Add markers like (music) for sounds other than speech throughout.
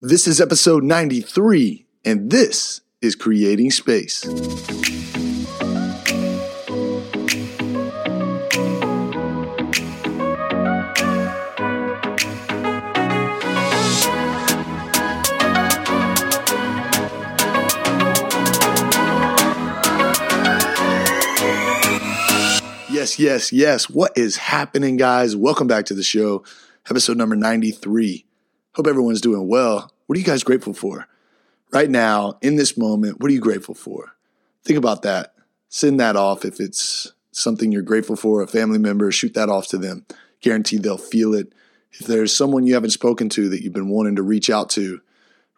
This is episode 93, and this is Creating Space. Yes, yes, yes. What is happening, guys? Welcome back to the show, episode number 93. Hope everyone's doing well. What are you guys grateful for? Right now, in this moment, what are you grateful for? Think about that. Send that off if it's something you're grateful for, a family member, shoot that off to them. Guarantee they'll feel it. If there's someone you haven't spoken to that you've been wanting to reach out to,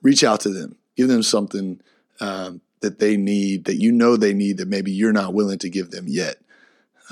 reach out to them. Give them something um, that they need, that you know they need, that maybe you're not willing to give them yet.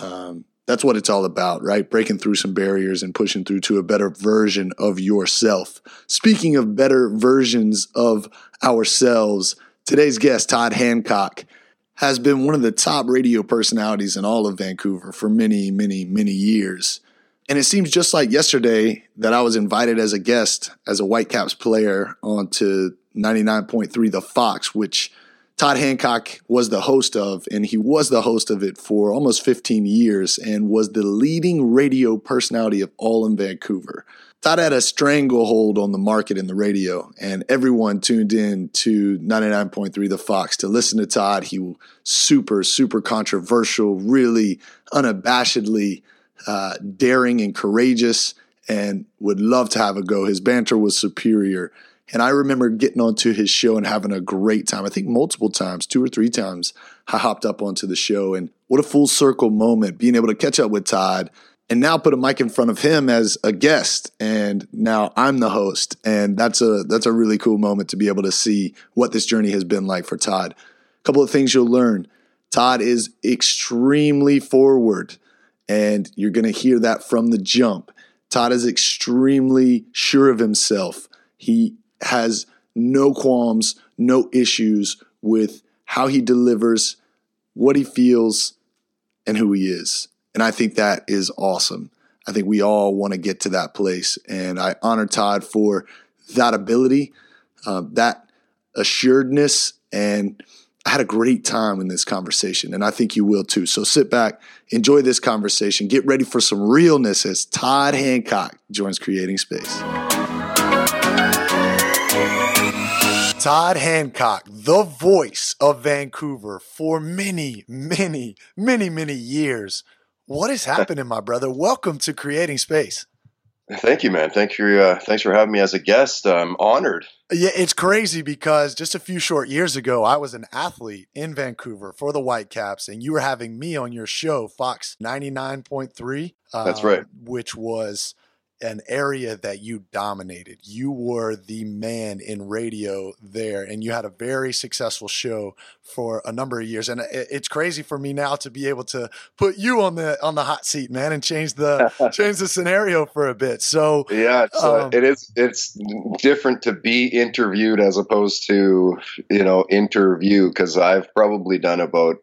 Um, that's what it's all about, right? Breaking through some barriers and pushing through to a better version of yourself. Speaking of better versions of ourselves, today's guest, Todd Hancock, has been one of the top radio personalities in all of Vancouver for many, many, many years. And it seems just like yesterday that I was invited as a guest, as a Whitecaps player, onto 99.3 The Fox, which Todd Hancock was the host of, and he was the host of it for almost 15 years and was the leading radio personality of all in Vancouver. Todd had a stranglehold on the market in the radio, and everyone tuned in to 99.3 The Fox to listen to Todd. He was super, super controversial, really unabashedly uh, daring and courageous, and would love to have a go. His banter was superior. And I remember getting onto his show and having a great time. I think multiple times, two or three times, I hopped up onto the show. And what a full circle moment being able to catch up with Todd and now put a mic in front of him as a guest. And now I'm the host. And that's a that's a really cool moment to be able to see what this journey has been like for Todd. A couple of things you'll learn. Todd is extremely forward, and you're going to hear that from the jump. Todd is extremely sure of himself. He has no qualms, no issues with how he delivers, what he feels, and who he is. And I think that is awesome. I think we all want to get to that place. And I honor Todd for that ability, uh, that assuredness, and I had a great time in this conversation, and I think you will too. So sit back, enjoy this conversation, get ready for some realness as Todd Hancock joins Creating Space. Todd Hancock, the voice of Vancouver for many, many, many, many years. What is happening, my brother? Welcome to Creating Space. Thank you, man. Thank you. Uh, thanks for having me as a guest. I'm honored. Yeah, it's crazy because just a few short years ago, I was an athlete in Vancouver for the Whitecaps, and you were having me on your show, Fox 99.3. Uh, That's right. Which was an area that you dominated. You were the man in radio there, and you had a very successful show for a number of years. And it's crazy for me now to be able to put you on the on the hot seat, man, and change the (laughs) change the scenario for a bit. So yeah, it's, uh, um, it is it's different to be interviewed as opposed to you know interview because I've probably done about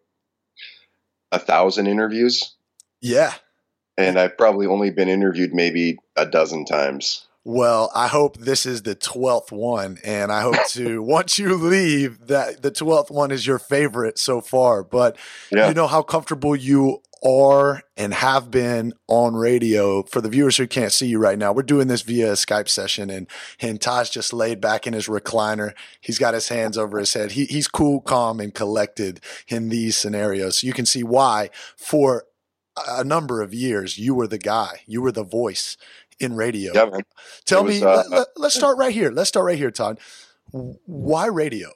a thousand interviews. Yeah, and I've probably only been interviewed maybe a dozen times. Well, I hope this is the 12th one. And I hope to, (laughs) once you leave, that the 12th one is your favorite so far. But yeah. you know how comfortable you are and have been on radio for the viewers who can't see you right now. We're doing this via a Skype session and, and Todd's just laid back in his recliner. He's got his hands over his head. He, he's cool, calm, and collected in these scenarios. So you can see why for a number of years, you were the guy, you were the voice in radio. Yeah, man. Tell was, me, uh, let, us (laughs) start right here. Let's start right here, Todd. Why radio?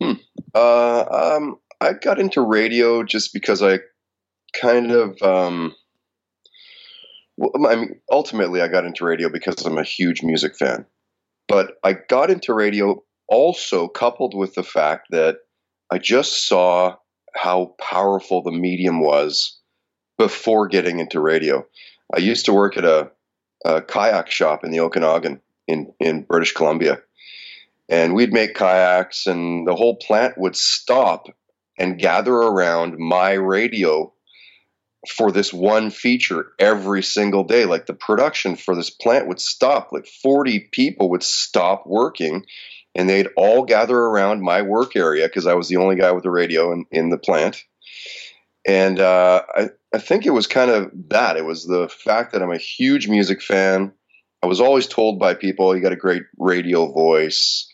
Hmm. Uh, um, I got into radio just because I kind of, um, well, I mean, ultimately, I got into radio because I'm a huge music fan. But I got into radio also coupled with the fact that I just saw how powerful the medium was before getting into radio. I used to work at a, a kayak shop in the Okanagan in, in British Columbia. And we'd make kayaks, and the whole plant would stop and gather around my radio for this one feature every single day. Like the production for this plant would stop. Like 40 people would stop working and they'd all gather around my work area because I was the only guy with a radio in, in the plant. And uh, I, I think it was kind of that. It was the fact that I'm a huge music fan. I was always told by people, you got a great radio voice.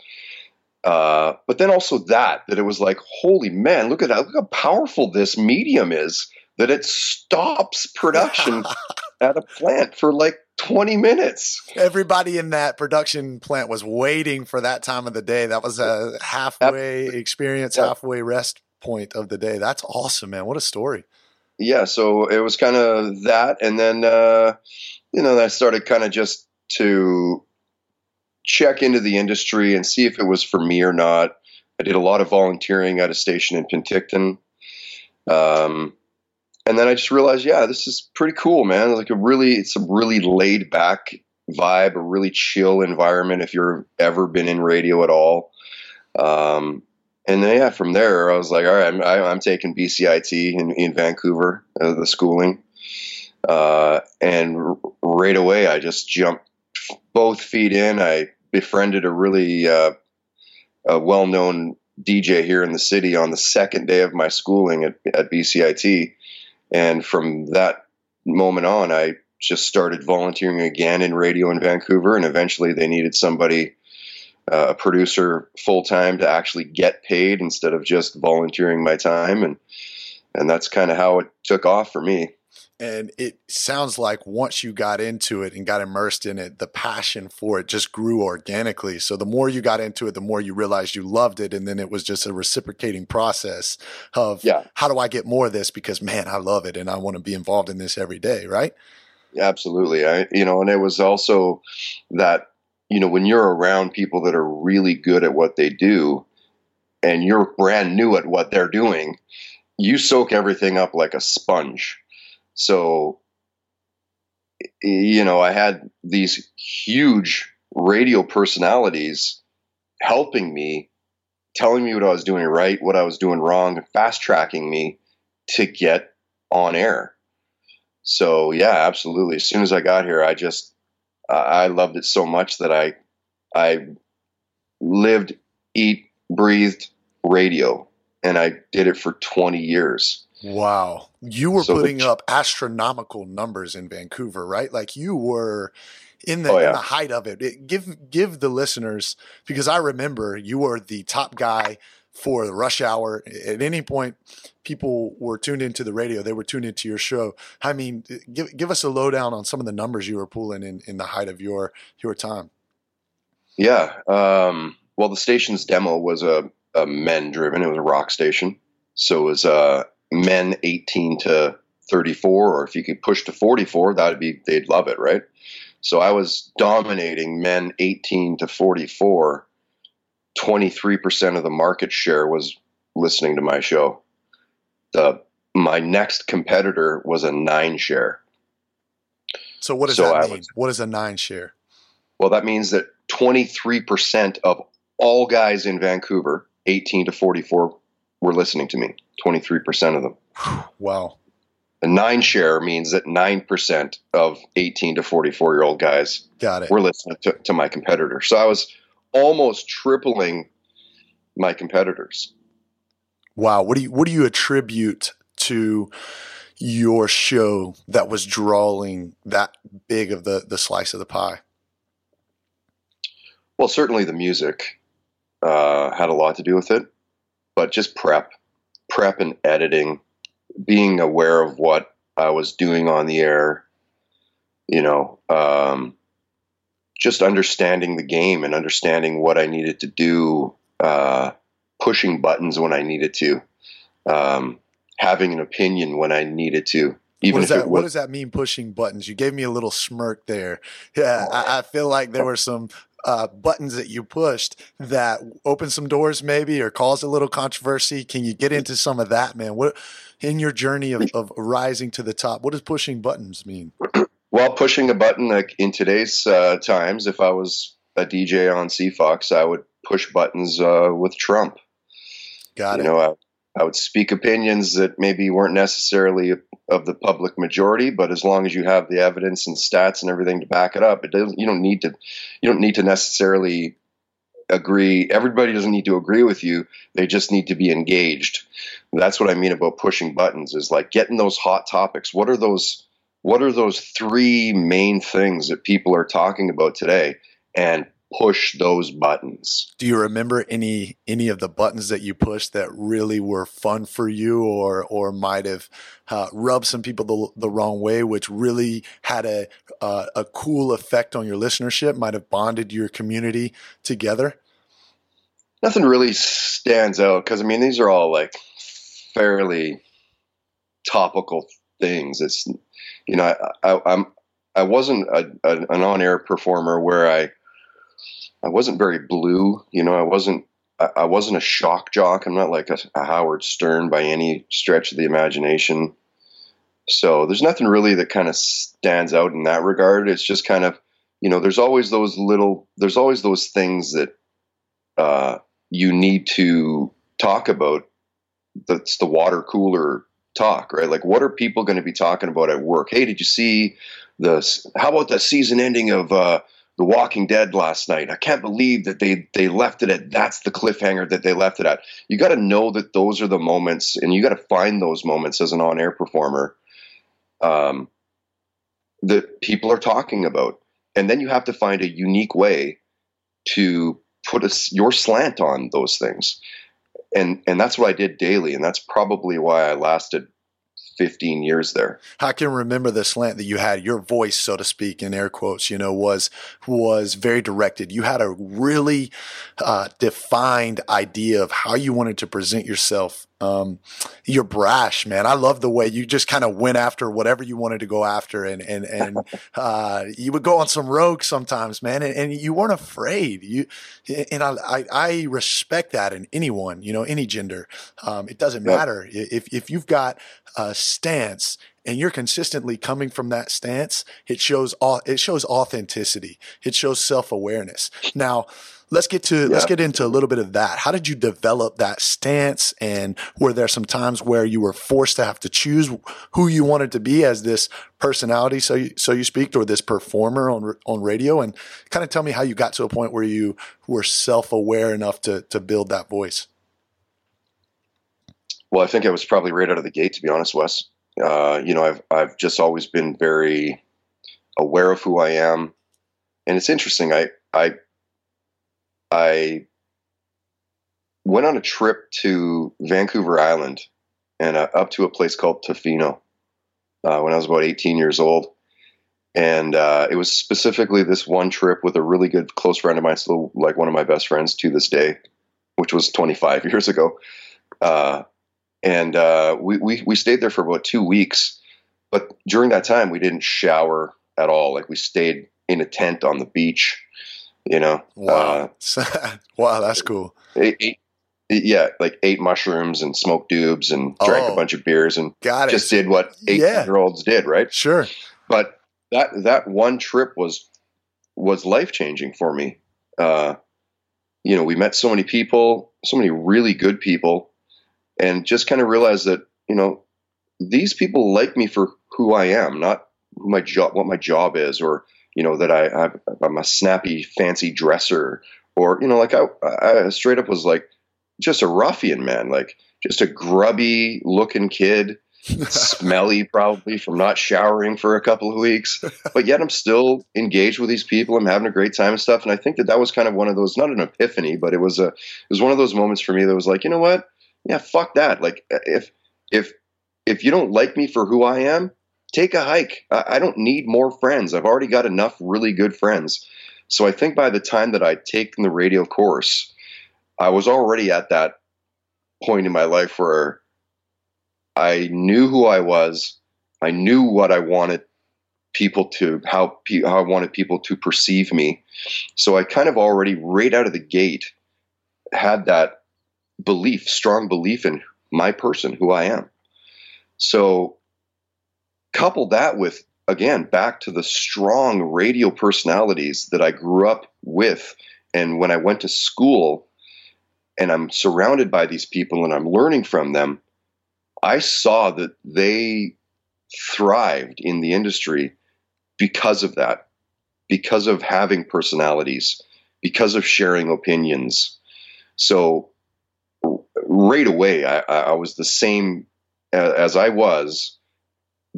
Uh, but then also that, that it was like, holy man, look at that. Look how powerful this medium is that it stops production (laughs) at a plant for like 20 minutes. Everybody in that production plant was waiting for that time of the day. That was a halfway experience, halfway rest point of the day. That's awesome, man. What a story. Yeah, so it was kind of that. And then, uh, you know, I started kind of just to check into the industry and see if it was for me or not. I did a lot of volunteering at a station in Penticton. Um, and then I just realized, yeah, this is pretty cool, man. Like a really, it's a really laid back vibe, a really chill environment. If you've ever been in radio at all, um, and then yeah, from there I was like, all right, I'm, I'm taking BCIT in, in Vancouver, uh, the schooling, uh, and r- right away I just jumped both feet in. I befriended a really uh, a well-known DJ here in the city on the second day of my schooling at, at BCIT and from that moment on, I just started volunteering again in radio in Vancouver. And eventually they needed somebody, uh, a producer full time to actually get paid instead of just volunteering my time. And, and that's kind of how it took off for me. And it sounds like once you got into it and got immersed in it, the passion for it just grew organically. So the more you got into it, the more you realized you loved it. And then it was just a reciprocating process of yeah. how do I get more of this? Because man, I love it and I want to be involved in this every day, right? Absolutely. I, you know, and it was also that, you know, when you're around people that are really good at what they do and you're brand new at what they're doing, you soak everything up like a sponge so, you know, I had these huge radio personalities helping me, telling me what I was doing right, what I was doing wrong, fast tracking me to get on air. So, yeah, absolutely. As soon as I got here, I just, I loved it so much that I, I lived, eat, breathed radio, and I did it for 20 years. Wow. You were so putting the, up astronomical numbers in Vancouver, right? Like you were in the, oh, yeah. in the height of it. it. Give give the listeners because I remember you were the top guy for the rush hour. At any point people were tuned into the radio, they were tuned into your show. I mean, give give us a lowdown on some of the numbers you were pulling in in the height of your your time. Yeah. Um, well, the station's demo was a, a men driven. It was a rock station. So it was uh, men 18 to 34, or if you could push to 44, that'd be they'd love it, right? So I was dominating men 18 to 44. 23% of the market share was listening to my show. The my next competitor was a nine share. So what does so that mean? Was, what is a nine share? Well, that means that 23% of all guys in Vancouver, 18 to 44, were listening to me. 23% of them. Wow. A nine share means that 9% of 18 to 44 year old guys Got it. were listening to, to my competitor. So I was almost tripling my competitors. Wow. What do you, what do you attribute to your show that was drawing that big of the, the slice of the pie? Well, certainly the music uh, had a lot to do with it, but just prep prep and editing, being aware of what I was doing on the air, you know, um, just understanding the game and understanding what I needed to do, uh, pushing buttons when I needed to, um, having an opinion when I needed to. Even what, does that, was, what does that mean, pushing buttons? You gave me a little smirk there. Yeah, I, I feel like there were some uh, buttons that you pushed that opened some doors maybe or caused a little controversy. Can you get into some of that, man? What in your journey of, of rising to the top, what does pushing buttons mean? (clears throat) Well, pushing a button like in today's uh, times, if I was a DJ on CFOX, I would push buttons uh, with Trump. Got you it. know, I would speak opinions that maybe weren't necessarily of the public majority, but as long as you have the evidence and stats and everything to back it up, it doesn't. You don't need to. You don't need to necessarily agree. Everybody doesn't need to agree with you. They just need to be engaged. That's what I mean about pushing buttons. Is like getting those hot topics. What are those? What are those three main things that people are talking about today? And push those buttons. Do you remember any any of the buttons that you pushed that really were fun for you, or or might have uh, rubbed some people the, the wrong way, which really had a uh, a cool effect on your listenership, might have bonded your community together? Nothing really stands out because I mean these are all like fairly topical things. It's you know I, I I'm I wasn't a, a, an on-air performer where I I wasn't very blue. You know, I wasn't I, I wasn't a shock jock. I'm not like a, a, Howard Stern by any stretch of the imagination. So there's nothing really that kind of stands out in that regard. It's just kind of, you know, there's always those little, there's always those things that uh, you need to talk about. That's the water cooler talk, right? Like, what are people going to be talking about at work? Hey, did you see the? How about the season ending of? Uh, the Walking Dead last night. I can't believe that they they left it at that's the cliffhanger that they left it at. You got to know that those are the moments, and you got to find those moments as an on-air performer um, that people are talking about, and then you have to find a unique way to put a, your slant on those things, and and that's what I did daily, and that's probably why I lasted 15 years there. I can remember the slant that you had. Your voice, so to speak, in air quotes, you know, was was very directed. You had a really uh, defined idea of how you wanted to present yourself um, you're brash, man. I love the way you just kind of went after whatever you wanted to go after, and and and (laughs) uh, you would go on some rogue sometimes, man, and, and you weren't afraid. You and I, I, I respect that in anyone, you know, any gender. Um, it doesn't matter if if you've got a stance and you're consistently coming from that stance. It shows it shows authenticity. It shows self awareness. Now let's get to yeah. let's get into a little bit of that. How did you develop that stance, and were there some times where you were forced to have to choose who you wanted to be as this personality, so you, so you speak, or this performer on on radio? And kind of tell me how you got to a point where you were self aware enough to to build that voice. Well, I think I was probably right out of the gate, to be honest, Wes. Uh, you know, I've I've just always been very aware of who I am, and it's interesting. I I I went on a trip to Vancouver Island and uh, up to a place called Tofino uh, when I was about 18 years old. And uh, it was specifically this one trip with a really good close friend of mine, still like one of my best friends to this day, which was 25 (laughs) years ago. Uh, and uh, we, we, we stayed there for about two weeks. But during that time, we didn't shower at all. Like we stayed in a tent on the beach you know. Wow, uh, (laughs) wow, that's cool. yeah, like ate mushrooms and smoked dubs and drank oh, a bunch of beers and got just did what eight yeah. year olds did, right? Sure. But that that one trip was was life changing for me. Uh, you know, we met so many people, so many really good people, and just kind of realized that you know these people like me for who I am, not who my job, what my job is, or you know, that I, I'm a snappy, fancy dresser, or you know, like I, I straight up was like just a ruffian, man, like just a grubby looking kid, (laughs) smelly probably from not showering for a couple of weeks, (laughs) but yet I'm still engaged with these people. I'm having a great time and stuff, and I think that that was kind of one of those, not an epiphany, but it was a, it was one of those moments for me that was like, you know what, yeah, fuck that. Like if if if you don't like me for who I am, take a hike. I don't need more friends. I've already got enough really good friends. So I think by the time that I'd taken the radio course, I was already at that point in my life where I knew who I was. I knew what I wanted people to how, how I wanted people to perceive me. So I kind of already right out of the gate had that belief, strong belief in my person, who I am. So couple that with again back to the strong radio personalities that I grew up with and when I went to school and I'm surrounded by these people and I'm learning from them, I saw that they thrived in the industry because of that, because of having personalities, because of sharing opinions. So right away, I, I was the same as I was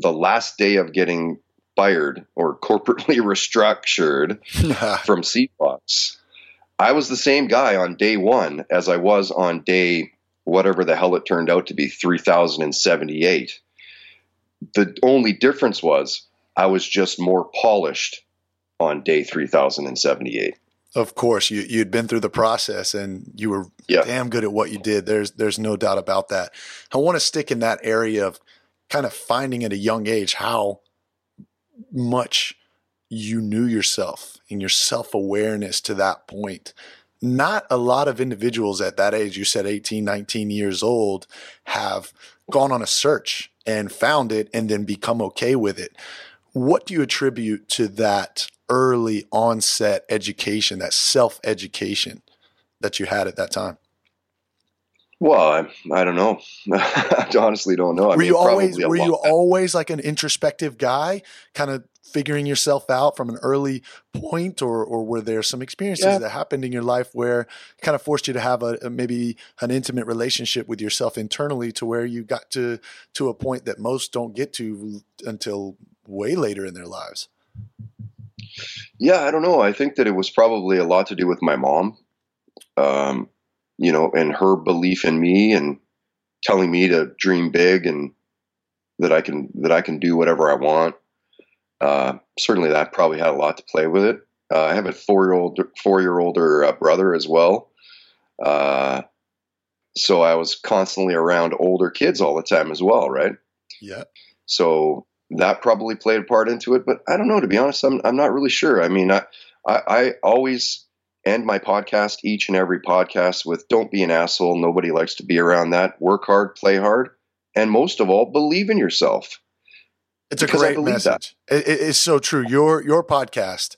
the last day of getting fired or corporately (laughs) restructured (laughs) from CFOX. I was the same guy on day one as I was on day whatever the hell it turned out to be 3078. The only difference was I was just more polished on day 3078. Of course, you you'd been through the process and you were yeah. damn good at what you did. There's there's no doubt about that. I want to stick in that area of kind of finding at a young age how much you knew yourself and your self awareness to that point. Not a lot of individuals at that age, you said 18, 19 years old, have gone on a search and found it and then become okay with it. What do you attribute to that early onset education, that self education that you had at that time? Well, I, I don't know. (laughs) I honestly don't know. I were mean, you always were you always like an introspective guy, kind of figuring yourself out from an early point, or or were there some experiences yeah. that happened in your life where kind of forced you to have a, a, maybe an intimate relationship with yourself internally, to where you got to to a point that most don't get to until way later in their lives? Yeah, I don't know. I think that it was probably a lot to do with my mom. Um, you know, and her belief in me and telling me to dream big and that I can that I can do whatever I want. Uh, certainly, that probably had a lot to play with it. Uh, I have a four year old four year older uh, brother as well, uh, so I was constantly around older kids all the time as well, right? Yeah. So that probably played a part into it, but I don't know. To be honest, I'm I'm not really sure. I mean, I I, I always end my podcast, each and every podcast, with don't be an asshole. Nobody likes to be around that. Work hard, play hard, and most of all, believe in yourself. It's a great message. It, it's so true. Your your podcast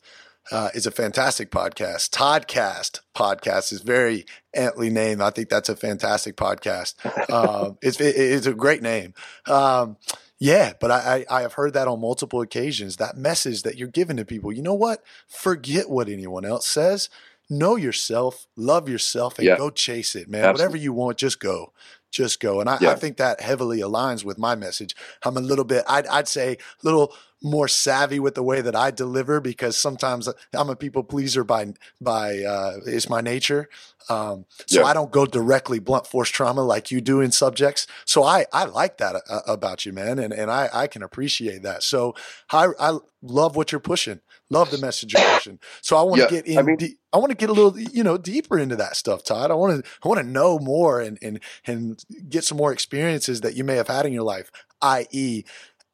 uh, is a fantastic podcast. Toddcast podcast is very antly name. I think that's a fantastic podcast. (laughs) Um, it's it, it's a great name. Um, yeah, but I, I, I have heard that on multiple occasions. That message that you're giving to people. You know what? Forget what anyone else says know yourself, love yourself, and yeah. go chase it, man. Absolutely. Whatever you want, just go. Just go. And I, yeah. I, think that heavily aligns with my message. I'm a little bit, I'd, I'd say, a little more savvy with the way that I deliver because sometimes I'm a people pleaser by by uh, it's my nature. Um, so yeah. I don't go directly blunt force trauma like you do in subjects. So I I like that uh, about you, man, and and I I can appreciate that. So I I love what you're pushing. Love the message you're pushing. So I want to yeah, get in. I, mean, de- I want to get a little, you know, deeper into that stuff, Todd. I want to, I want to know more and and and get some more experiences that you may have had in your life, i.e.,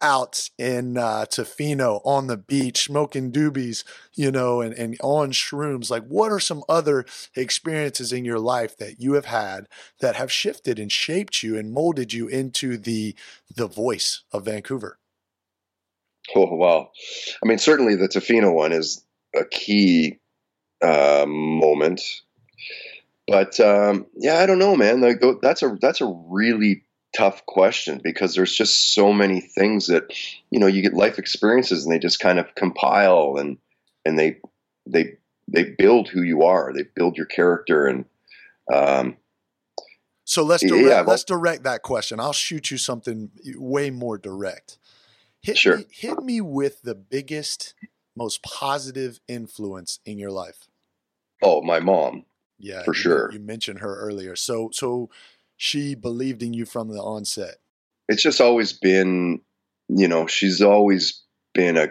out in uh, Tofino on the beach, smoking doobies, you know, and, and on shrooms. Like, what are some other experiences in your life that you have had that have shifted and shaped you and molded you into the the voice of Vancouver? Oh wow! I mean, certainly the Tofino one is a key uh, moment, but um, yeah, I don't know, man. Like that's a that's a really tough question because there's just so many things that you know you get life experiences and they just kind of compile and and they they they build who you are. They build your character and. Um, so let's direct, yeah, let's direct that question. I'll shoot you something way more direct. Hit sure. Me, hit me with the biggest, most positive influence in your life. Oh, my mom. Yeah, for you, sure. You mentioned her earlier. So, so she believed in you from the onset. It's just always been, you know, she's always been a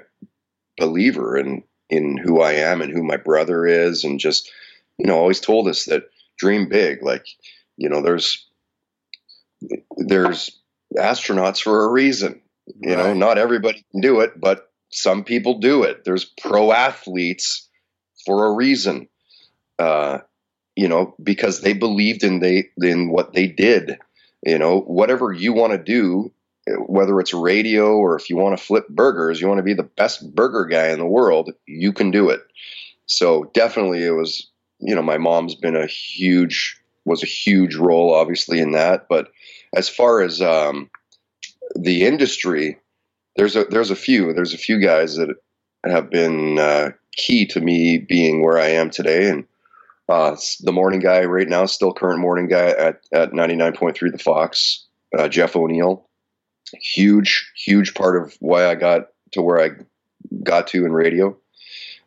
believer in in who I am and who my brother is, and just, you know, always told us that dream big. Like, you know, there's there's astronauts for a reason you right. know, not everybody can do it, but some people do it. There's pro athletes for a reason. Uh, you know, because they believed in they in what they did. You know, whatever you want to do, whether it's radio or if you want to flip burgers, you want to be the best burger guy in the world, you can do it. So definitely, it was. You know, my mom's been a huge was a huge role, obviously, in that. But as far as um, the industry, there's a there's a few there's a few guys that have been uh, key to me being where I am today, and uh, the morning guy right now, still current morning guy at at ninety nine point three, the Fox, uh, Jeff O'Neill, huge huge part of why I got to where I got to in radio.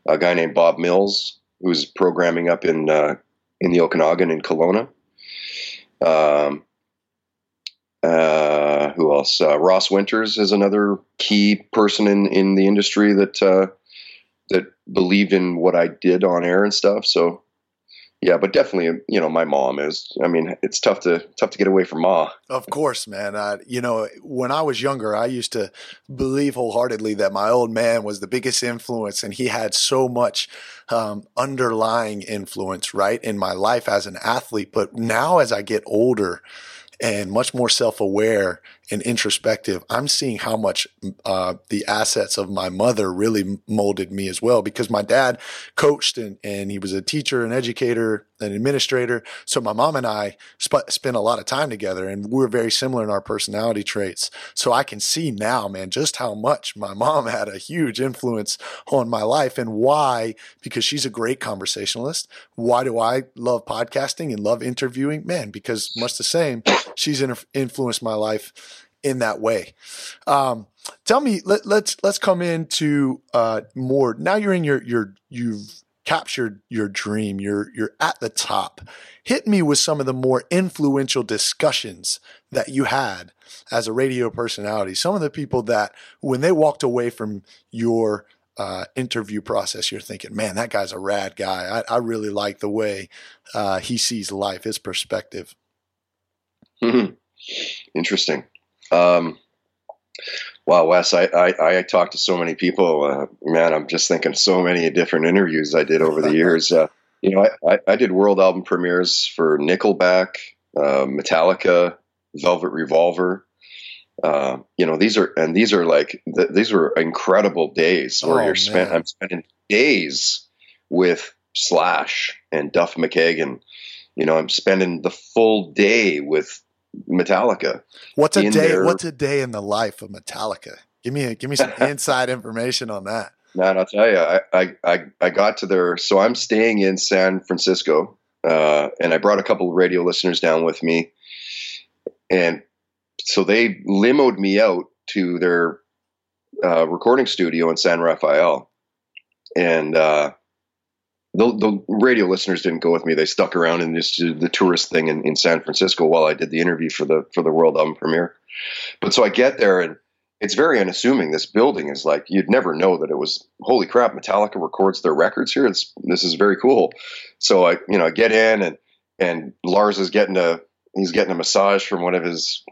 A guy named Bob Mills, who's programming up in uh, in the Okanagan in Kelowna. Um, uh, who else? Uh, Ross Winters is another key person in, in the industry that uh, that believed in what I did on air and stuff. So yeah, but definitely, you know, my mom is. I mean, it's tough to tough to get away from ma. Of course, man. Uh, you know, when I was younger, I used to believe wholeheartedly that my old man was the biggest influence, and he had so much um, underlying influence, right, in my life as an athlete. But now, as I get older and much more self-aware and introspective, I'm seeing how much uh, the assets of my mother really molded me as well. Because my dad coached and, and he was a teacher, an educator, an administrator. So my mom and I sp- spent a lot of time together, and we're very similar in our personality traits. So I can see now, man, just how much my mom (laughs) had a huge influence on my life and why. Because she's a great conversationalist. Why do I love podcasting and love interviewing? Man, because much the same, she's influenced my life in that way. Um, tell me, let, us let's, let's come into uh, more. Now you're in your your you've captured your dream. You're you're at the top. Hit me with some of the more influential discussions that you had as a radio personality. Some of the people that when they walked away from your uh, interview process, you're thinking, man, that guy's a rad guy. I, I really like the way uh, he sees life, his perspective. Mm-hmm. (laughs) Interesting. Um, wow, Wes, I, I, I talked to so many people. Uh, man, I'm just thinking so many different interviews I did over the (laughs) years. Uh, you know, I, I, I, did world album premieres for Nickelback, uh, Metallica, Velvet Revolver. Uh, you know, these are and these are like th- these were incredible days where oh, you're spent. I'm spending days with Slash and Duff McKagan. You know, I'm spending the full day with Metallica. What's a day? Their, what's a day in the life of Metallica? Give me a, give me some (laughs) inside information on that. Man, I'll tell you, I, I I got to their so I'm staying in San Francisco, uh, and I brought a couple of radio listeners down with me, and so they limoed me out to their uh, recording studio in San Rafael, and uh, the, the radio listeners didn't go with me. They stuck around in this the tourist thing in, in San Francisco while I did the interview for the for the world album premiere. But so I get there and it's very unassuming. This building is like you'd never know that it was. Holy crap! Metallica records their records here. It's, this is very cool. So I you know I get in and and Lars is getting a he's getting a massage from one of his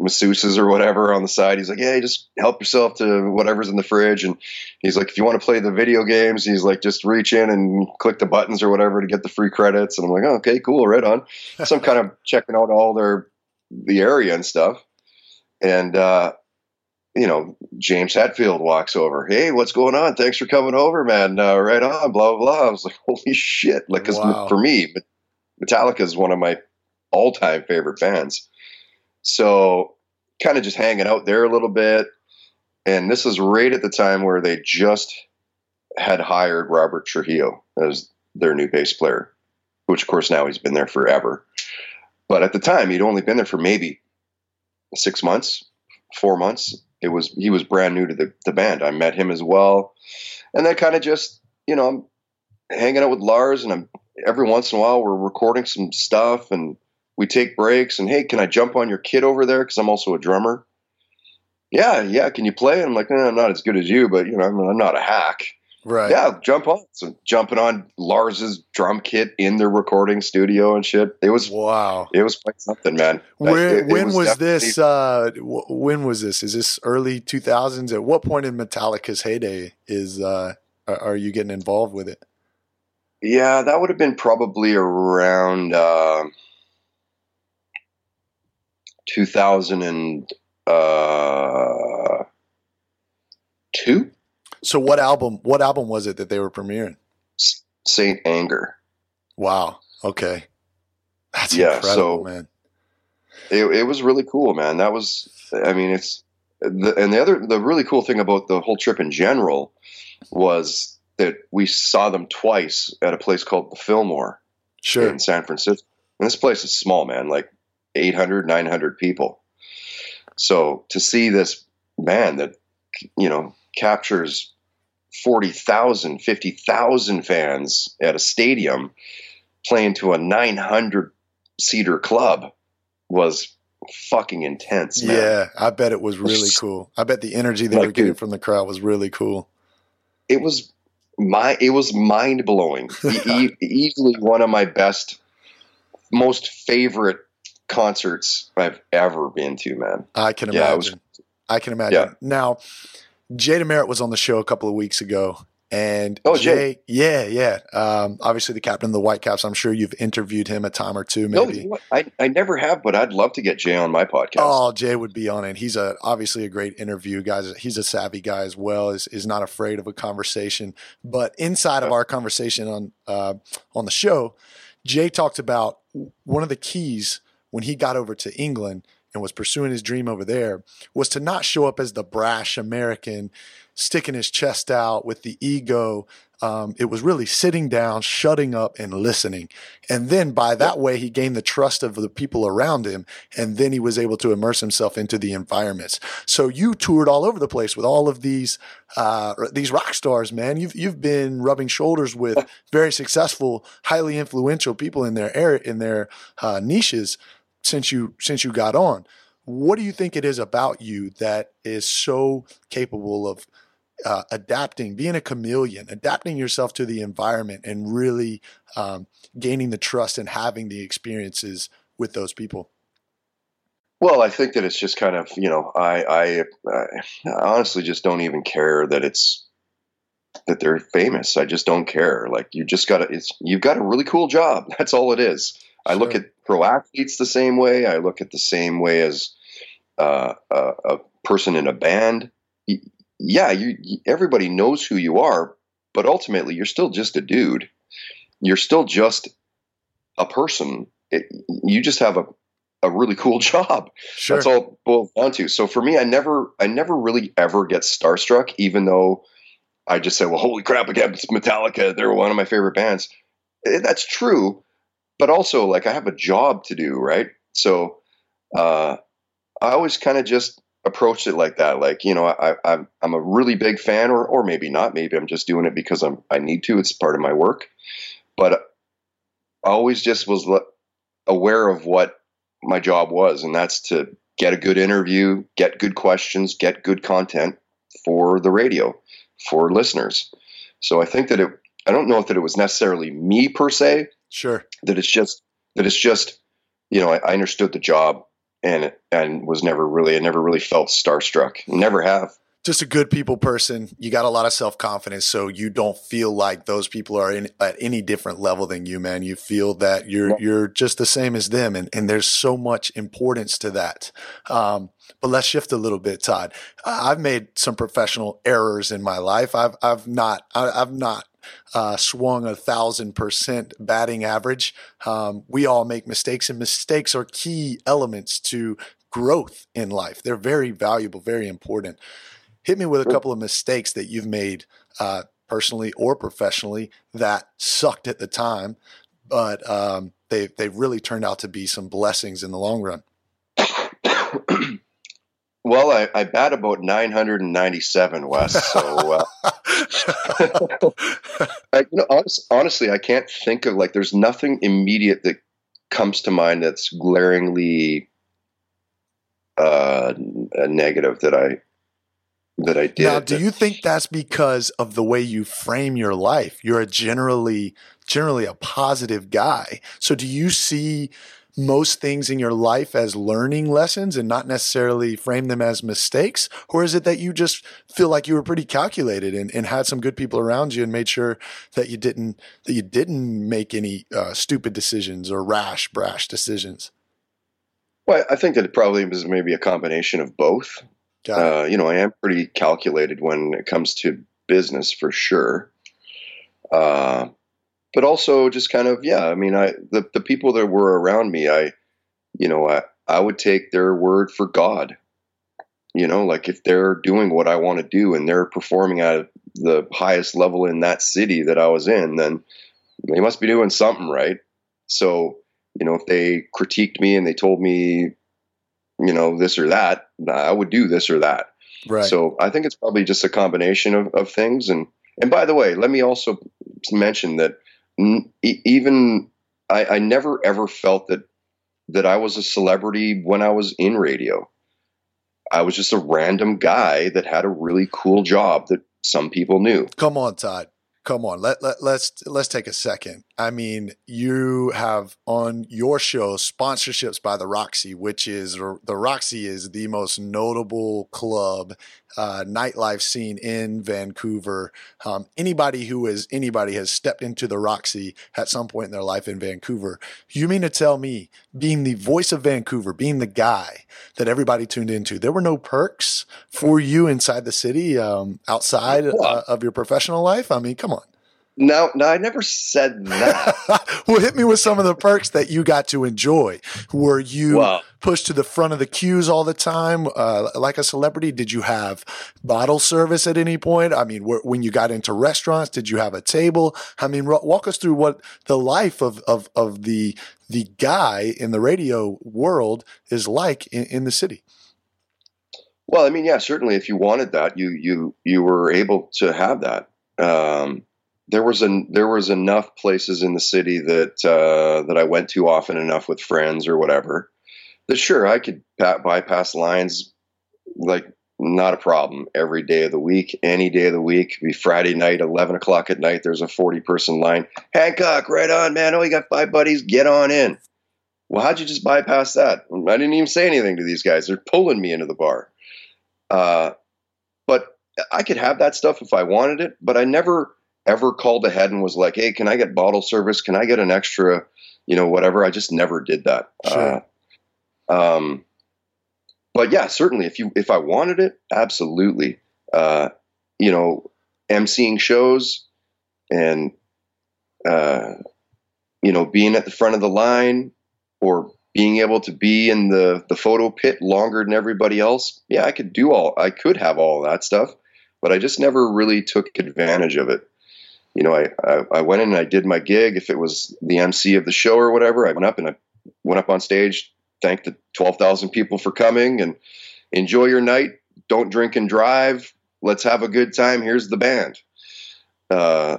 masseuses or whatever on the side. He's like, "Hey, just help yourself to whatever's in the fridge." And he's like, "If you want to play the video games, he's like, just reach in and click the buttons or whatever to get the free credits." And I'm like, oh, "Okay, cool, right on." (laughs) so I'm kind of checking out all their the area and stuff. And uh, you know, James Hetfield walks over. Hey, what's going on? Thanks for coming over, man. Uh, right on. Blah blah blah. I was like, (laughs) holy shit! Like, because wow. for me, Metallica is one of my all-time favorite bands. So kind of just hanging out there a little bit. And this is right at the time where they just had hired Robert Trujillo as their new bass player, which of course now he's been there forever. But at the time, he'd only been there for maybe six months, four months. It was he was brand new to the, the band. I met him as well, and then kind of just you know I'm hanging out with Lars, and I'm every once in a while we're recording some stuff, and we take breaks and hey, can I jump on your kit over there? Because I'm also a drummer. Yeah, yeah. Can you play? I'm like, eh, I'm not as good as you, but you know, I'm, I'm not a hack. Right. Yeah, jump on. So jumping on Lars's drum kit in the recording studio and shit. It was wow. It was quite something, man. When, it, when was, was this? Uh, when was this? Is this early 2000s? At what point in Metallica's heyday is uh, are you getting involved with it? Yeah, that would have been probably around. Uh, 2002. Uh, so what album? What album was it that they were premiering? St. Anger. Wow. Okay. That's Yeah, incredible, so- man. it, it was really cool, man. That was, I mean, it's, the, and the other, the really cool thing about the whole trip in general was that we saw them twice at a place called the Fillmore Sure. in San Francisco. And this place is small, man, like 800, 900 people. So to see this band that, you know, captures 40,000, 50,000 fans at a stadium playing to a 900 seater club was fucking intense, man. Yeah, I bet it was really cool. I bet the energy they were Like, getting from the crowd was really cool. It was my it was mind blowing. (laughs) e- easily one of my best most favorite concerts I've ever been to, man. I can Yeah, it was- I can imagine. Yeah. Now, Jay DeMerit was on the show a couple of weeks ago, and Oh, Jay, Jay. yeah, yeah. Um, obviously, the captain of the Whitecaps. I'm sure you've interviewed him a time or two, No, maybe. know? I, I never have, but I'd love to get Jay on my podcast. Oh, Jay would be on it. He's a obviously a great interview, guys. He's a savvy guy as well. is is not afraid of a conversation. But inside of our conversation on uh, on the show, Jay talked about one of the keys when he got over to England and was pursuing his dream over there was to not show up as the brash American, sticking his chest out with the ego. Um, it was really sitting down, shutting up, and listening. And then by that way, he gained the trust of the people around him. And then he was able to immerse himself into the environments. So you toured all over the place with all of these uh, these rock stars, man. You've you've been rubbing shoulders with very successful, highly influential people in their area, in their uh, niches since you since you got on. What do you think it is about you that is so capable of uh, adapting, being a chameleon, adapting yourself to the environment, and really um, gaining the trust and having the experiences with those people? Well, I think that it's just kind of, you know, I, I, I honestly just don't even care that it's that they're famous. I just don't care. Like you just got to, it's you've got a really cool job. (laughs) That's all it is. I look at pro athletes the same way. I look at the same way as uh, a, a person in a band. Yeah, you, everybody knows who you are, but ultimately you're still just a dude. You're still just a person. It, you just have a a really (laughs) cool job. Sure. That's all it boils down to. So for me, I never, I never really ever get starstruck, even though I just say, "Well, holy crap, again, it's Metallica. They're one of my favorite bands." Eh, That's true, but also like I have a job to do, right? So uh, I always kind of just approached it like that. Like you know, I, I'm I'm a really big fan, or or maybe not. Maybe I'm just doing it because I'm I need to. It's part of my work, but I always just was aware of what my job was, and that's to get a good interview, get good questions, get good content for the radio, for listeners. So I think that it, I don't know if that it was necessarily me per se, sure. that it's just, that it's just, you know, I, I understood the job and, and was never really, I never really felt starstruck. Never have. just a good people person. You got a lot of self confidence, so you don't feel like those people are in, at any different level than you, man. You feel that you're Yeah. you're just the same as them, and and there's so much importance to that. Um, but let's shift a little bit, Todd. I- I've made some professional errors in my life. I've I've not I, I've not uh, swung a thousand percent batting average. Um, we all make mistakes, and mistakes are key elements to growth in life. They're very valuable, very important. Hit me with a couple of mistakes that you've made uh, personally or professionally that sucked at the time, but um, they they've really turned out to be some blessings in the long run. (coughs) (coughs) (coughs) well, I, I bat about 997, Wes. So, uh, (laughs) (laughs) I, you know, honest, honestly, I can't think of like there's nothing immediate that comes to mind that's glaringly uh, a negative that I that I did. Now, do you think that's because of the way you frame your life? You're a generally generally a positive guy. So do you see most things in your life as learning lessons and not necessarily frame them as mistakes? Or is it that you just feel like you were pretty calculated and, and had some good people around you and made sure that you didn't that you didn't make any uh, stupid decisions or rash, brash decisions? Well, I think that it probably was maybe a combination of both. Uh, you know, I am pretty calculated when it comes to business for sure. Uh, but also just kind of yeah. I mean, I the the people that were around me, I you know, I I would take their word for God. You know, like if they're doing what I want to do and they're performing at the highest level in that city that I was in, then they must be doing something right. So, you know, if they critiqued me and they told me, you know, this or that, I would do this or that. Right. So I think it's probably just a combination of, of things. And and by the way, let me also mention that even I, I never ever felt that that I was a celebrity when I was in radio. I was just a random guy that had a really cool job that some people knew. Come on, Todd come on let, let let's let's take a second. I mean you have on your show sponsorships by the roxy which is the roxy is the most notable club uh, nightlife scene in vancouver. Um, anybody who is anybody has stepped into the roxy at some point in their life in vancouver. You mean to tell me being the voice of vancouver being the guy that everybody tuned into. There were no perks for you inside the city um, outside uh, of your professional life? I mean come on no, no, I never said that. (laughs) well, hit me with some of the perks that you got to enjoy. Were you wow. pushed to the front of the queues all the time, uh, like a celebrity? Did you have bottle service at any point? I mean, wh- when you got into restaurants, did you have a table? I mean, r- walk us through what the life of of of the the guy in the radio world is like in, in the city. Well, I mean, yeah, certainly. If you wanted that, you you you were able to have that. Um, there was an there was enough places in the city that uh, that I went to often enough with friends or whatever that sure I could bypass lines like not a problem every day of the week, any day of the week. be Friday night, eleven o'clock at night. There's a forty person line. Hancock, right on, man. Oh, you got five buddies. Get on in. Well, how'd you just bypass that? I didn't even say anything to these guys. They're pulling me into the bar. Uh, but I could have that stuff if I wanted it. But I never ever called ahead and was like, "Hey, can I get bottle service? Can I get an extra, you know, whatever?" I just never did that. Sure. Uh, um, but yeah, certainly, if you if I wanted it, absolutely. Uh, you know, emceeing shows and uh, you know being at the front of the line or being able to be in the the photo pit longer than everybody else. Yeah, I could do all. I could have all that stuff, but I just never really took advantage of it you know, I, I, I, went in and I did my gig. If it was the MC of the show or whatever, I went up and I went up on stage, thanked the 12,000 people for coming and enjoy your night. Don't drink and drive. Let's have a good time. Here's the band. Uh,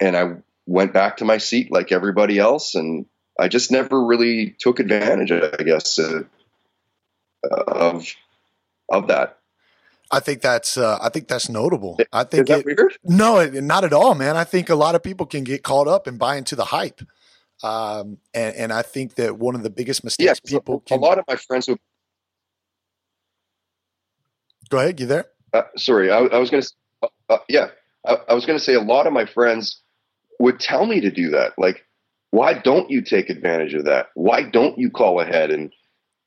and I went back to my seat like everybody else. And I just never really took advantage, I guess, uh, of, of that. I think that's uh, I think that's notable. I think Is that it, weird? No, not at all, man. I think a lot of people can get caught up and buy into the hype, um, and, and I think that one of the biggest mistakes yeah, people can. A lot of my friends who. Go ahead, you there? Uh, sorry, I, I was going to. Uh, uh, yeah, I, I was going to say a lot of my friends would tell me to do that. Like, why don't you take advantage of that? Why don't you call ahead and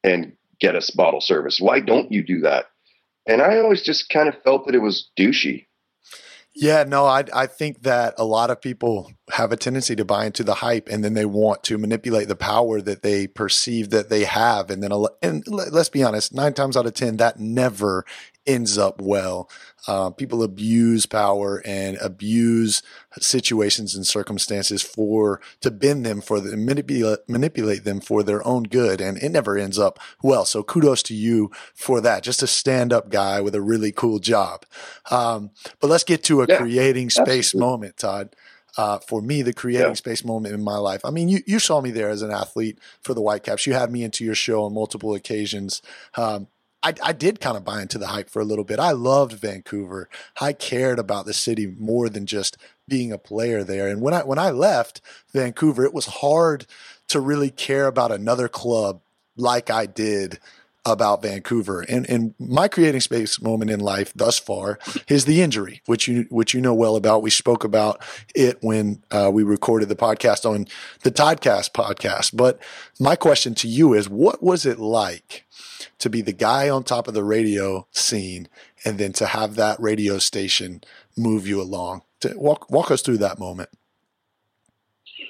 and get us bottle service? Why don't you do that? And I always just kind of felt that it was douchey. Yeah, no, I I think that a lot of people have a tendency to buy into the hype, and then they want to manipulate the power that they perceive that they have, and then and let's be honest, nine times out of ten, that never ends up well. Uh, people abuse power and abuse situations and circumstances for to bend them for the manipulate manipulate them for their own good, and it never ends up well. So kudos to you for that. Just a stand up guy with a really cool job. Um, but let's get to a yeah, creating space absolutely. moment, Todd. Uh, for me, the creating yeah. space moment in my life. I mean, you, you saw me there as an athlete for the Whitecaps. You had me into your show on multiple occasions. Um, I, I did kind of buy into the hype for a little bit. I loved Vancouver. I cared about the city more than just being a player there. And when I when I left Vancouver, it was hard to really care about another club like I did about Vancouver. And and my creating space moment in life thus far is the injury, which you which you know well about. We spoke about it when uh, we recorded the podcast on the Toddcast podcast. But my question to you is, what was it like to be the guy on top of the radio scene and then to have that radio station move you along. To walk walk us through that moment.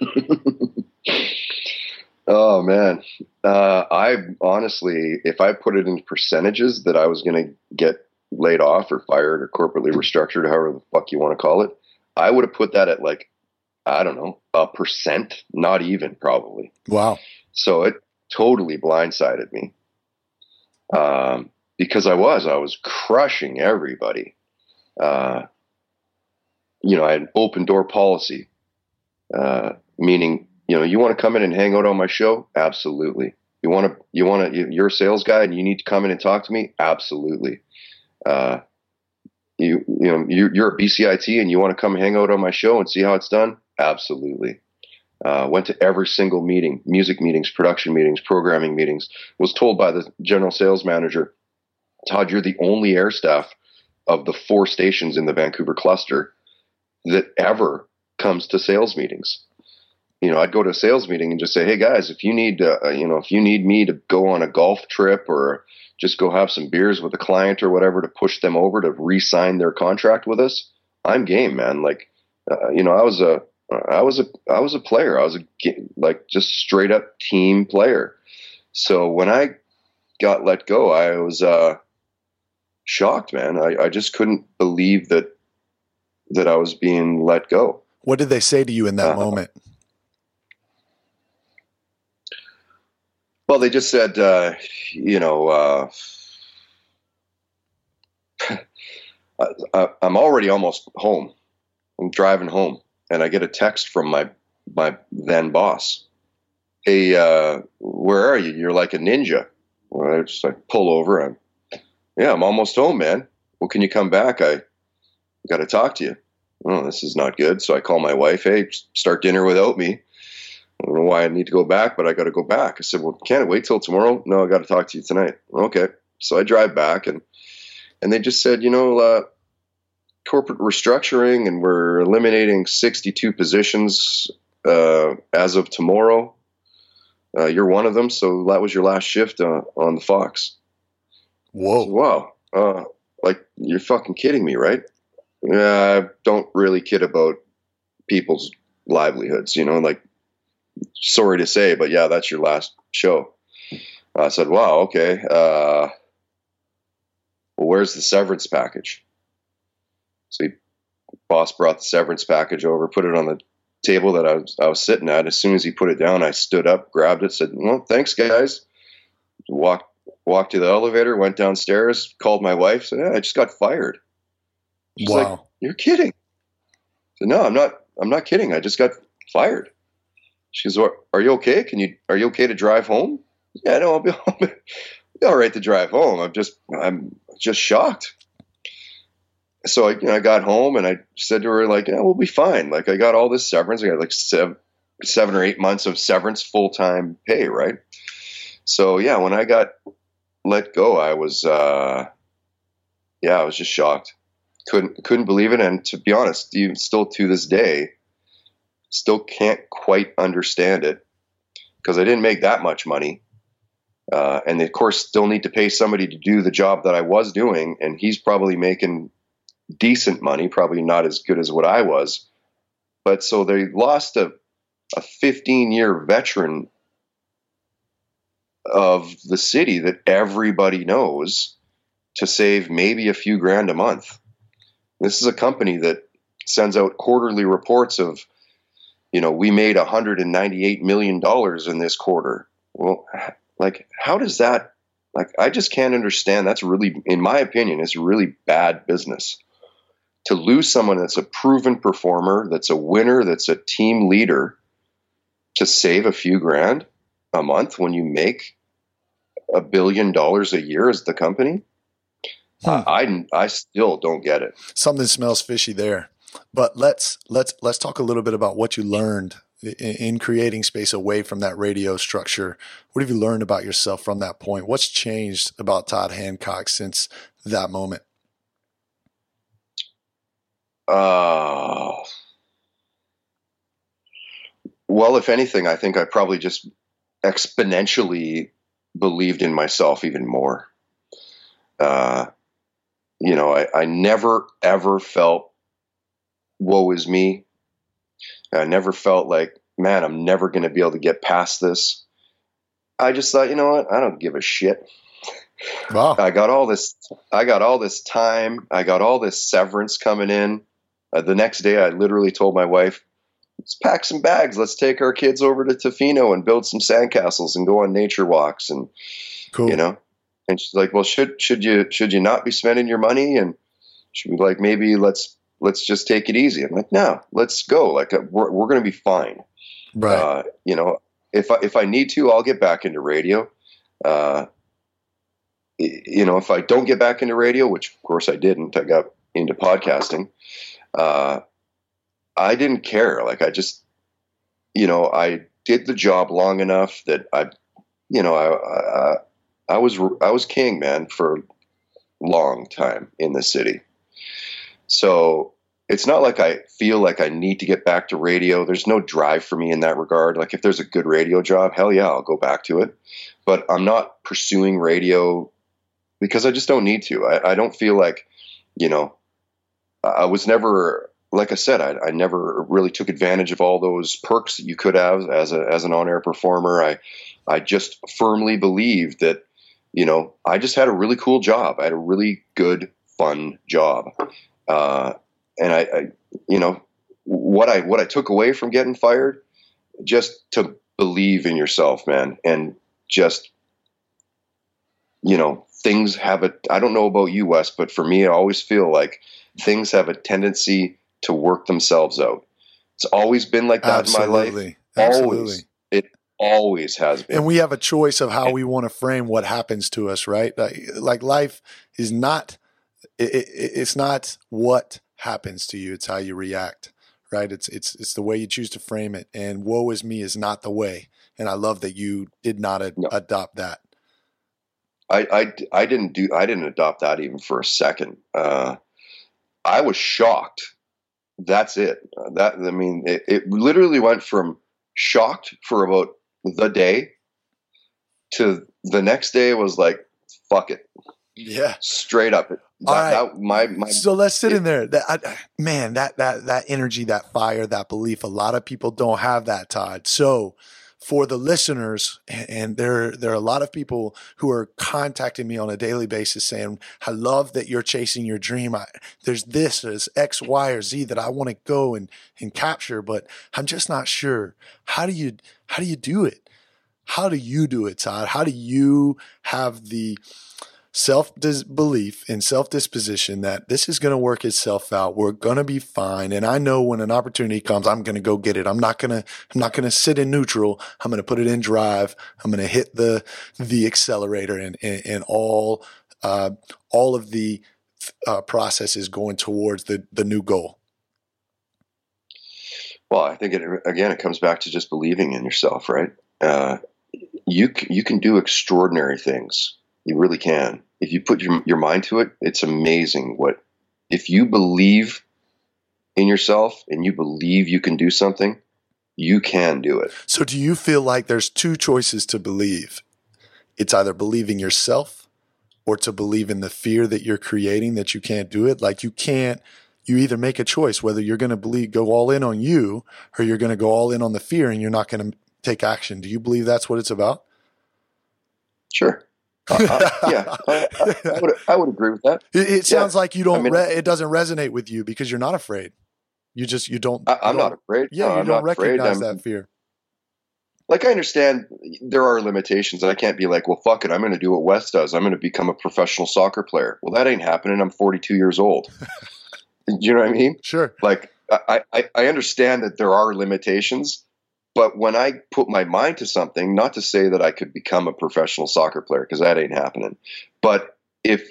(laughs) oh man, uh, I honestly, if I put it in percentages that I was going to get laid off or fired or corporately restructured, however the fuck you want to call it, I would have put that at like I don't know a percent, not even probably. Wow. So it totally blindsided me. Um, because I was, I was crushing everybody. Uh, you know, I had an open door policy, uh, meaning, you know, you want to come in and hang out on my show? Absolutely. You want to, you want to, you're a sales guy and you need to come in and talk to me? Absolutely. Uh, you, you know, you, you're a BCIT and you want to come hang out on my show and see how it's done? Absolutely. Uh, went to every single meeting, music meetings, production meetings, programming meetings. Was told by the general sales manager, Todd, you're the only air staff of the four stations in the Vancouver cluster that ever comes to sales meetings. You know, I'd go to a sales meeting and just say, "Hey guys, if you need, uh, you know, if you need me to go on a golf trip or just go have some beers with a client or whatever to push them over to re-sign their contract with us, I'm game, man. Like, uh, you know, I was a I was a I was a player. I was a like just straight up team player. So when I got let go, I was uh, shocked, man. I, I just couldn't believe that that I was being let go. What did they say to you in that uh, moment? Well, they just said, uh, you know, uh, (sighs) I, I'm already almost home. I'm driving home and I get a text from my my then boss. Hey, uh, where are you? You're like a ninja. Well, I just like pull over. I'm, yeah, I'm almost home, man. Well, can you come back? I got to talk to you. Oh, this is not good. So I call my wife. Hey, start dinner without me. I don't know why I need to go back, but I got to go back. I said, well, can't it wait till tomorrow? No, I got to talk to you tonight. Okay. So I drive back and, and they just said, you know, uh, corporate restructuring and we're eliminating 62 positions uh, as of tomorrow. Uh, you're one of them, so that was your last shift uh, on the Fox. Whoa! Wow! Uh, like you're fucking kidding me, right? Yeah, I don't really kid about people's livelihoods, you know. Like, sorry to say, but yeah, that's your last show. I said, "Wow, okay. Uh, well, where's the severance package?" So he, boss brought the severance package over, put it on the table that I was, I was sitting at. As soon as he put it down, I stood up, grabbed it, said, "Well, thanks, guys." Walked walked to the elevator, went downstairs, called my wife, said, yeah, "I just got fired." She's wow. like, "You're kidding?" I said, "No, I'm not. I'm not kidding. I just got fired." She goes, "Are you okay? Can you? Are you okay to drive home?" Yeah, no, (laughs) I'll be, I'll be all right to drive home. I'm just, I'm just shocked so I, you know, I got home and I said to her like, yeah, we'll be fine. Like I got all this severance. I got like seven, seven or eight months of severance full time pay, right? So yeah, when I got let go, I was, uh, yeah, I was just shocked. Couldn't couldn't believe it, and to be honest, even still to this day, still can't quite understand it because I didn't make that much money. Uh, and of course, still need to pay somebody to do the job that I was doing, and he's probably making decent money, probably not as good as what I was. But so they lost a, a 15 year veteran of the city that everybody knows to save maybe a few grand a month. This is a company that sends out quarterly reports of, you know, we made $198 million in this quarter. Well, like, how does that, like, I just can't understand. That's really, in my opinion, it's really bad business to lose someone that's a proven performer, that's a winner, that's a team leader, to save a few grand a month when you make a billion dollars a year as the company, hmm. I I still don't get it. Something smells fishy there. But let's let's let's talk a little bit about what you learned in creating space away from that radio structure. What have you learned about yourself from that point? What's changed about Todd Hancock since that moment? Uh, well, if anything, I think I probably just exponentially believed in myself even more. Uh, you know, I, I never ever felt woe is me. I never felt like man, I'm never going to be able to get past this. I just thought, you know what? I don't give a shit. Wow. I got all this. I got all this time. I got all this severance coming in. Uh, the next day, I literally told my wife, "Let's pack some bags. Let's take our kids over to Tofino and build some sandcastles and go on nature walks." And Cool. you know, and she's like, "Well, should should you should you not be spending your money?" And she'd be like, "Maybe let's let's just take it easy." I'm like, "No, let's go. Like uh, we're we're going to be fine." right. Uh, you know, if I, if I need to, I'll get back into radio. Uh, you know, if I don't get back into radio, which of course I didn't, I got into podcasting. Uh, I didn't care. Like I just, you know, I did the job long enough that I, you know, I, I, I was I was king, man, for a long time in the city. So it's not like I feel like I need to get back to radio. There's no drive for me in that regard. Like if there's a good radio job, hell yeah, I'll go back to it. But I'm not pursuing radio because I just don't need to. I, I don't feel like, you know, I was never like I said, I, I never really took advantage of all those perks that you could have as a as an on air performer. I I just firmly believed that, you know, I just had a really cool job. I had a really good, fun job. Uh, and I, I, you know, what I what I took away from getting fired, just to believe in yourself, man, and just, you know, things have a. I don't know about you, Wes, but for me, I always feel like things have a tendency to work themselves out. It's always been like that in my life. Absolutely. Absolutely. Always. It always has been. and we have a choice of how we want to frame what happens to us right like, like life is not it, it, it's not what happens to you it's how you react right it's it's it's the way you choose to frame it and woe is me is not the way and i love that you did not a- No. adopt that I, I, I didn't do I didn't adopt that even for a second. Uh, I was shocked. That's it. That I mean, it, it literally went from shocked for about the day to the next day was like, fuck it, yeah straight up. That, All right. that- my my so let's sit it- in there. That I, man that that that energy that fire that belief a lot of people don't have that todd. So for the listeners and- there there are a lot of people who are contacting me on a daily basis saying i love that you're chasing your dream. I, there's this there's x y or z that i want to go and and capture but i'm just not sure. How do you how do you do it? How do you do it todd? How do you have the self belief and self disposition that this is going to work itself out. We're going to be fine. And I know when an opportunity comes, I'm going to go get it. I'm not going to, I'm not going to sit in neutral. I'm going to put it in drive. I'm going to hit the, the accelerator and, and, and all, uh, all of the, uh, processes going towards the, the new goal. Well, I think it again. It comes back to just believing in yourself, right? Uh, you you can do extraordinary things. You really can. If you put your your mind to it, it's amazing. What if you believe in yourself and you believe you can do something, you can do it. So do you feel like there's two choices to believe? It's either believing yourself or to believe in the fear that you're creating that you can't do it. Like you can't, you either make a choice whether you're going to believe, go all in on you or you're going to go all in on the fear and you're not going to take action. Do you believe that's what it's about? Sure. Uh, uh, yeah, I, I, would I would agree with that. It, it Yeah. sounds like you don't, I mean- re- it doesn't resonate with you because you're not afraid. You just, you don't, I, I'm don't- not afraid. yeah, No, you I'm don't recognize that fear. like I understand there are limitations. And I can't be like, well, fuck it, I'm going to do what Wes does. I'm going to become a professional soccer player. Well, that ain't happening. I'm 42 years old. (laughs) you know what I mean? Sure. Like I, I, I understand that there are limitations, but when I put my mind to something, not to say that I could become a professional soccer player because that ain't happening, but if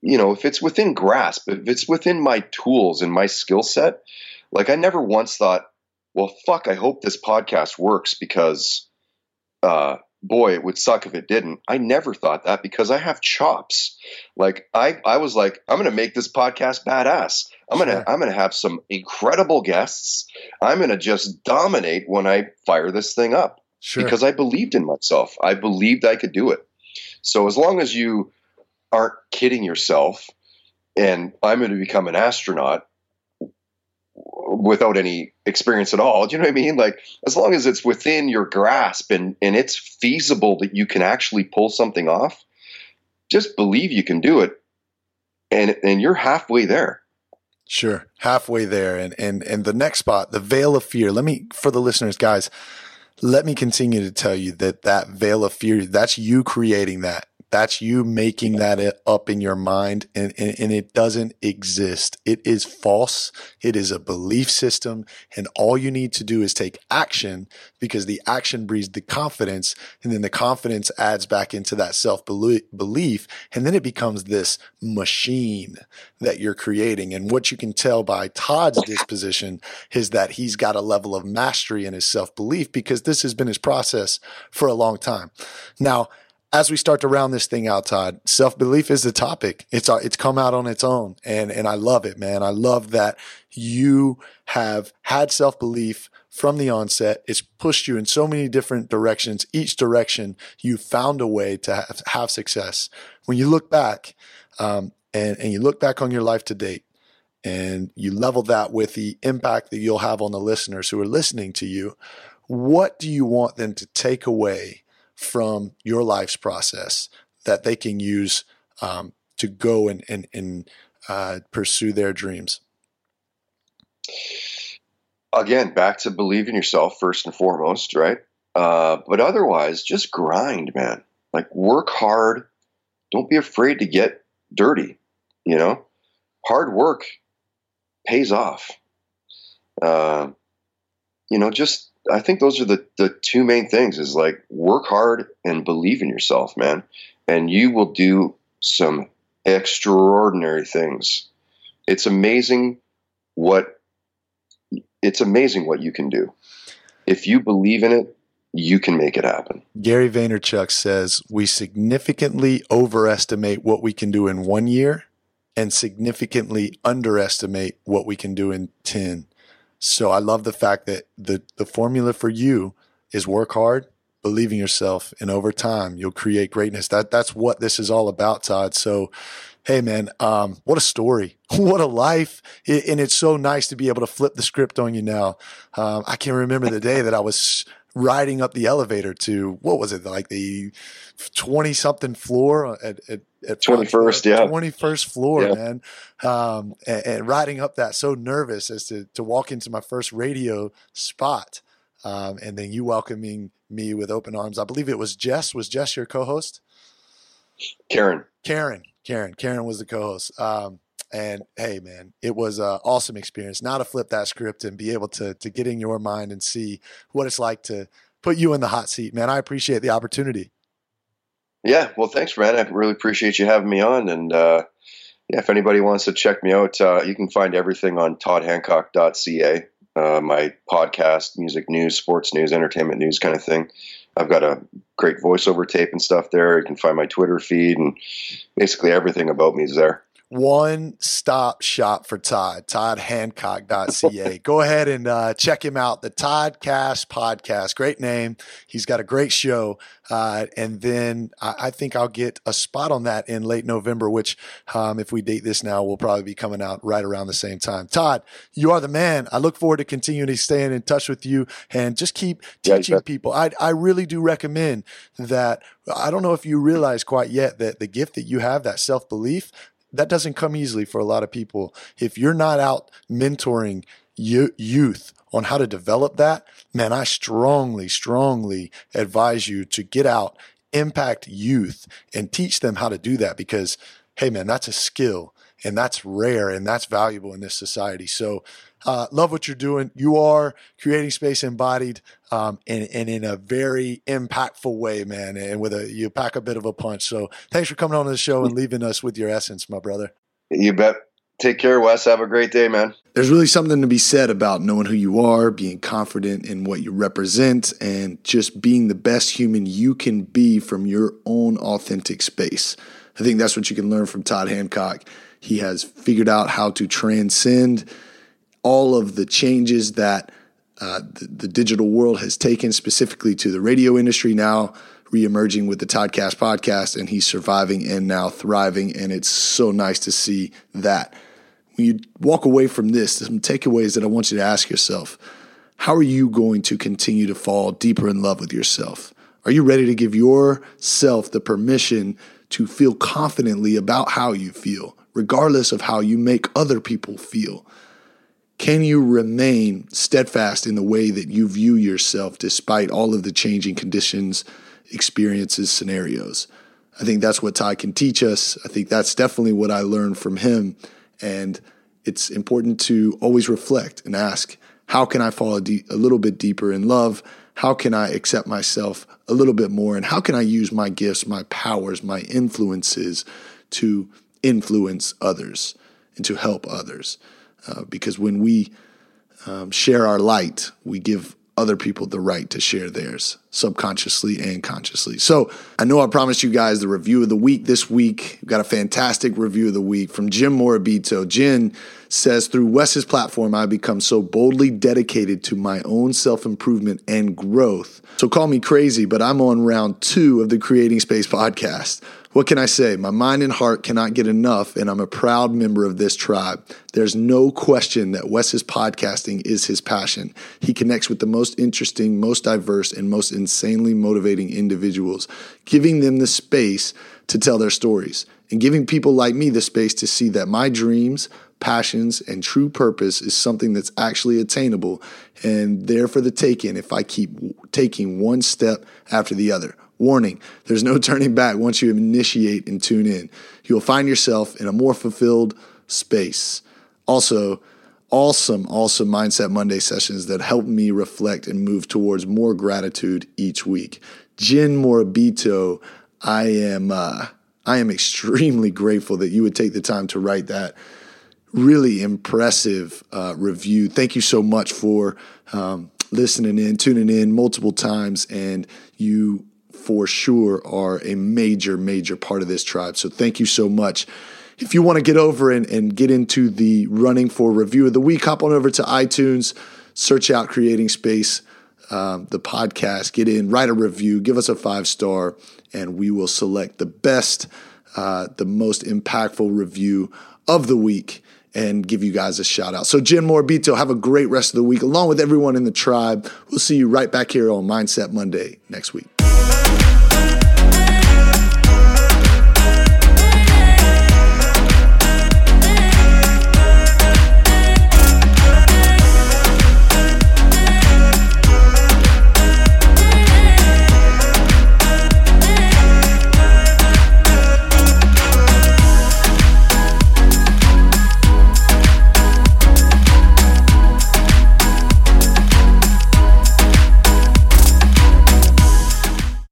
you know, if it's within grasp, if it's within my tools and my skill set, like I never once thought, well, fuck, I hope this podcast works because, uh, boy, it would suck if it didn't. I never thought that because I have chops. Like I, I was like, I'm going to make this podcast badass. I'm going to, Sure. I'm going to have some incredible guests. I'm going to just dominate when I fire this thing up Sure. because I believed in myself. I believed I could do it. So as long as you aren't kidding yourself and I'm going to become an astronaut, without any experience at all. Do you know what I mean? Like as long as it's within your grasp and and it's feasible that you can actually pull something off, just believe you can do it, and and you're halfway there. Sure, halfway there, and and and the next spot, the veil of fear. Let me for the listeners, guys. Let me continue to tell you that that veil of fear, that's you creating that. That's you making that up in your mind and, and, and, it doesn't exist. It is false. It is a belief system. And all you need to do is take action because the action breeds the confidence. And then the confidence adds back into that self belief. And then it becomes this machine that you're creating. And what you can tell by Todd's disposition is that he's got a level of mastery in his self belief because this has been his process for a long time. Now, as we start to round this thing out, Todd, self belief is the topic. It's uh, it's come out on its own, and and I love it, man. I love that you have had self belief from the onset. It's pushed you in so many different directions. Each direction, you found a way to have, have success. When you look back, um, and and you look back on your life to date, and you level that with the impact that you'll have on the listeners who are listening to you. What do you want them to take away? From your life's process that they can use um, to go and, and, and uh, pursue their dreams? Again, back to believe in yourself first and foremost, right? Uh, but otherwise, just grind, man. Like work hard. Don't be afraid to get dirty. You know, hard work pays off. Uh, you know, just I think those are the, the two main things is like work hard and believe in yourself, man. And you will do some extraordinary things. It's amazing what it's amazing what you can do. If you believe in it, you can make it happen. Gary Vaynerchuk says we significantly overestimate what we can do in one year and significantly underestimate what we can do in 10. So I love the fact that the the formula for you is work hard, believe in yourself, and over time you'll create greatness. That that's what this is all about, Todd. So hey man, um, what a story, (laughs) what a life, and it's so nice to be able to flip the script on you now. Um, I can't remember the day that I was riding up the elevator to what was it like the 20 something floor at, at, at 21st yeah. 21st floor yeah. man. Um, and, and, riding up that so nervous as to to walk into my first radio spot. Um, and then you welcoming me with open arms. I believe it was jess was jess your co-host? Karen. Karen karen. Karen was the co-host. Um, and hey, man, it was an awesome experience. Now to flip that script and be able to to get in your mind and see what it's like to put you in the hot seat, man. I appreciate the opportunity. Yeah, well, thanks, man. I really appreciate you having me on. And uh, yeah, if anybody wants to check me out, uh, you can find everything on toddhancock.ca. Uh, my podcast, music news, sports news, entertainment news kind of thing. I've got a great voiceover tape and stuff there. You can find my Twitter feed and basically everything about me is there one stop shop for Todd, toddhancock.ca. (laughs) Go ahead and uh, check him out. The Toddcast podcast. Great name. He's got a great show. Uh, and then I, I, think I'll get a spot on that in late November, which, um, if we date this now, will probably be coming out right around the same time. Todd, you are the man. I look forward to continuing to staying in touch with you and just keep teaching yeah, people. I, I really do recommend that. I don't know if you realize quite yet that the gift that you have, that self belief, that doesn't come easily for a lot of people. If you're not out mentoring youth on how to develop that, man, I strongly, strongly advise you to get out, impact youth, and teach them how to do that because, hey, man, that's a skill and that's rare and that's valuable in this society. So, uh, love what you're doing. You are creating space embodied, um, and, and in a very impactful way, man. And with a, you pack a bit of a punch. So thanks for coming on the show and leaving us with your essence, my brother. You bet. Take care, Wes. Have a great day, man. There's really something to be said about knowing who you are, being confident in what you represent, and just being the best human you can be from your own authentic space. I think that's what you can learn from Todd Hancock. He has figured out how to transcend all of the changes that uh, the, the, digital world has taken specifically to the radio industry now reemerging with the Toddcast podcast and he's surviving and now thriving and it's so nice to see that when you walk away from this, some takeaways that I want you to ask yourself. How are you going to continue to fall deeper in love with yourself? Are you ready to give yourself the permission to feel confidently about how you feel, regardless of how you make other people feel? Can you remain steadfast in the way that you view yourself despite all of the changing conditions, experiences, scenarios? I think that's what Ty can teach us. I think that's definitely what I learned from him. And it's important to always reflect and ask, how can I fall a, de- a little bit deeper in love? How can I accept myself a little bit more? And how can I use my gifts, my powers, my influences to influence others and to help others? Uh, because when we um, share our light, we give other people the right to share theirs subconsciously and consciously. So I know I promised you guys the review of the week this week. We've got a fantastic review of the week from Jim Morabito. Jim says, through Wes's platform, I've become so boldly dedicated to my own self improvement and growth. So call me crazy, but I'm on round two of the Creating Space podcast. What can I say? My mind and heart cannot get enough, and I'm a proud member of this tribe. There's no question that Wes's podcasting is his passion. He connects with the most interesting, most diverse, and most insanely motivating individuals, giving them the space to tell their stories and giving people like me the space to see that my dreams, passions, and true purpose is something that's actually attainable and there for the taking if I keep taking one step after the other. Warning, there's no turning back once you initiate and tune in. You'll find yourself in a more fulfilled space. Also, awesome, awesome Mindset Monday sessions that help me reflect and move towards more gratitude each week. Jen Morabito, I am uh, I am extremely grateful that you would take the time to write that really impressive uh, review. Thank you so much for um, listening in, tuning in multiple times, and you for sure are a major, major part of this tribe. So thank you so much. If you want to get over and, and get into the running for review of the week, hop on over to iTunes, search out Creating Space, um, the podcast, get in, write a review, give us a five star, and we will select the best, uh, the most impactful review of the week and give you guys a shout out. So, Jen Morabito, have a great rest of the week, along with everyone in the tribe. We'll see you right back here on Mindset Monday next week.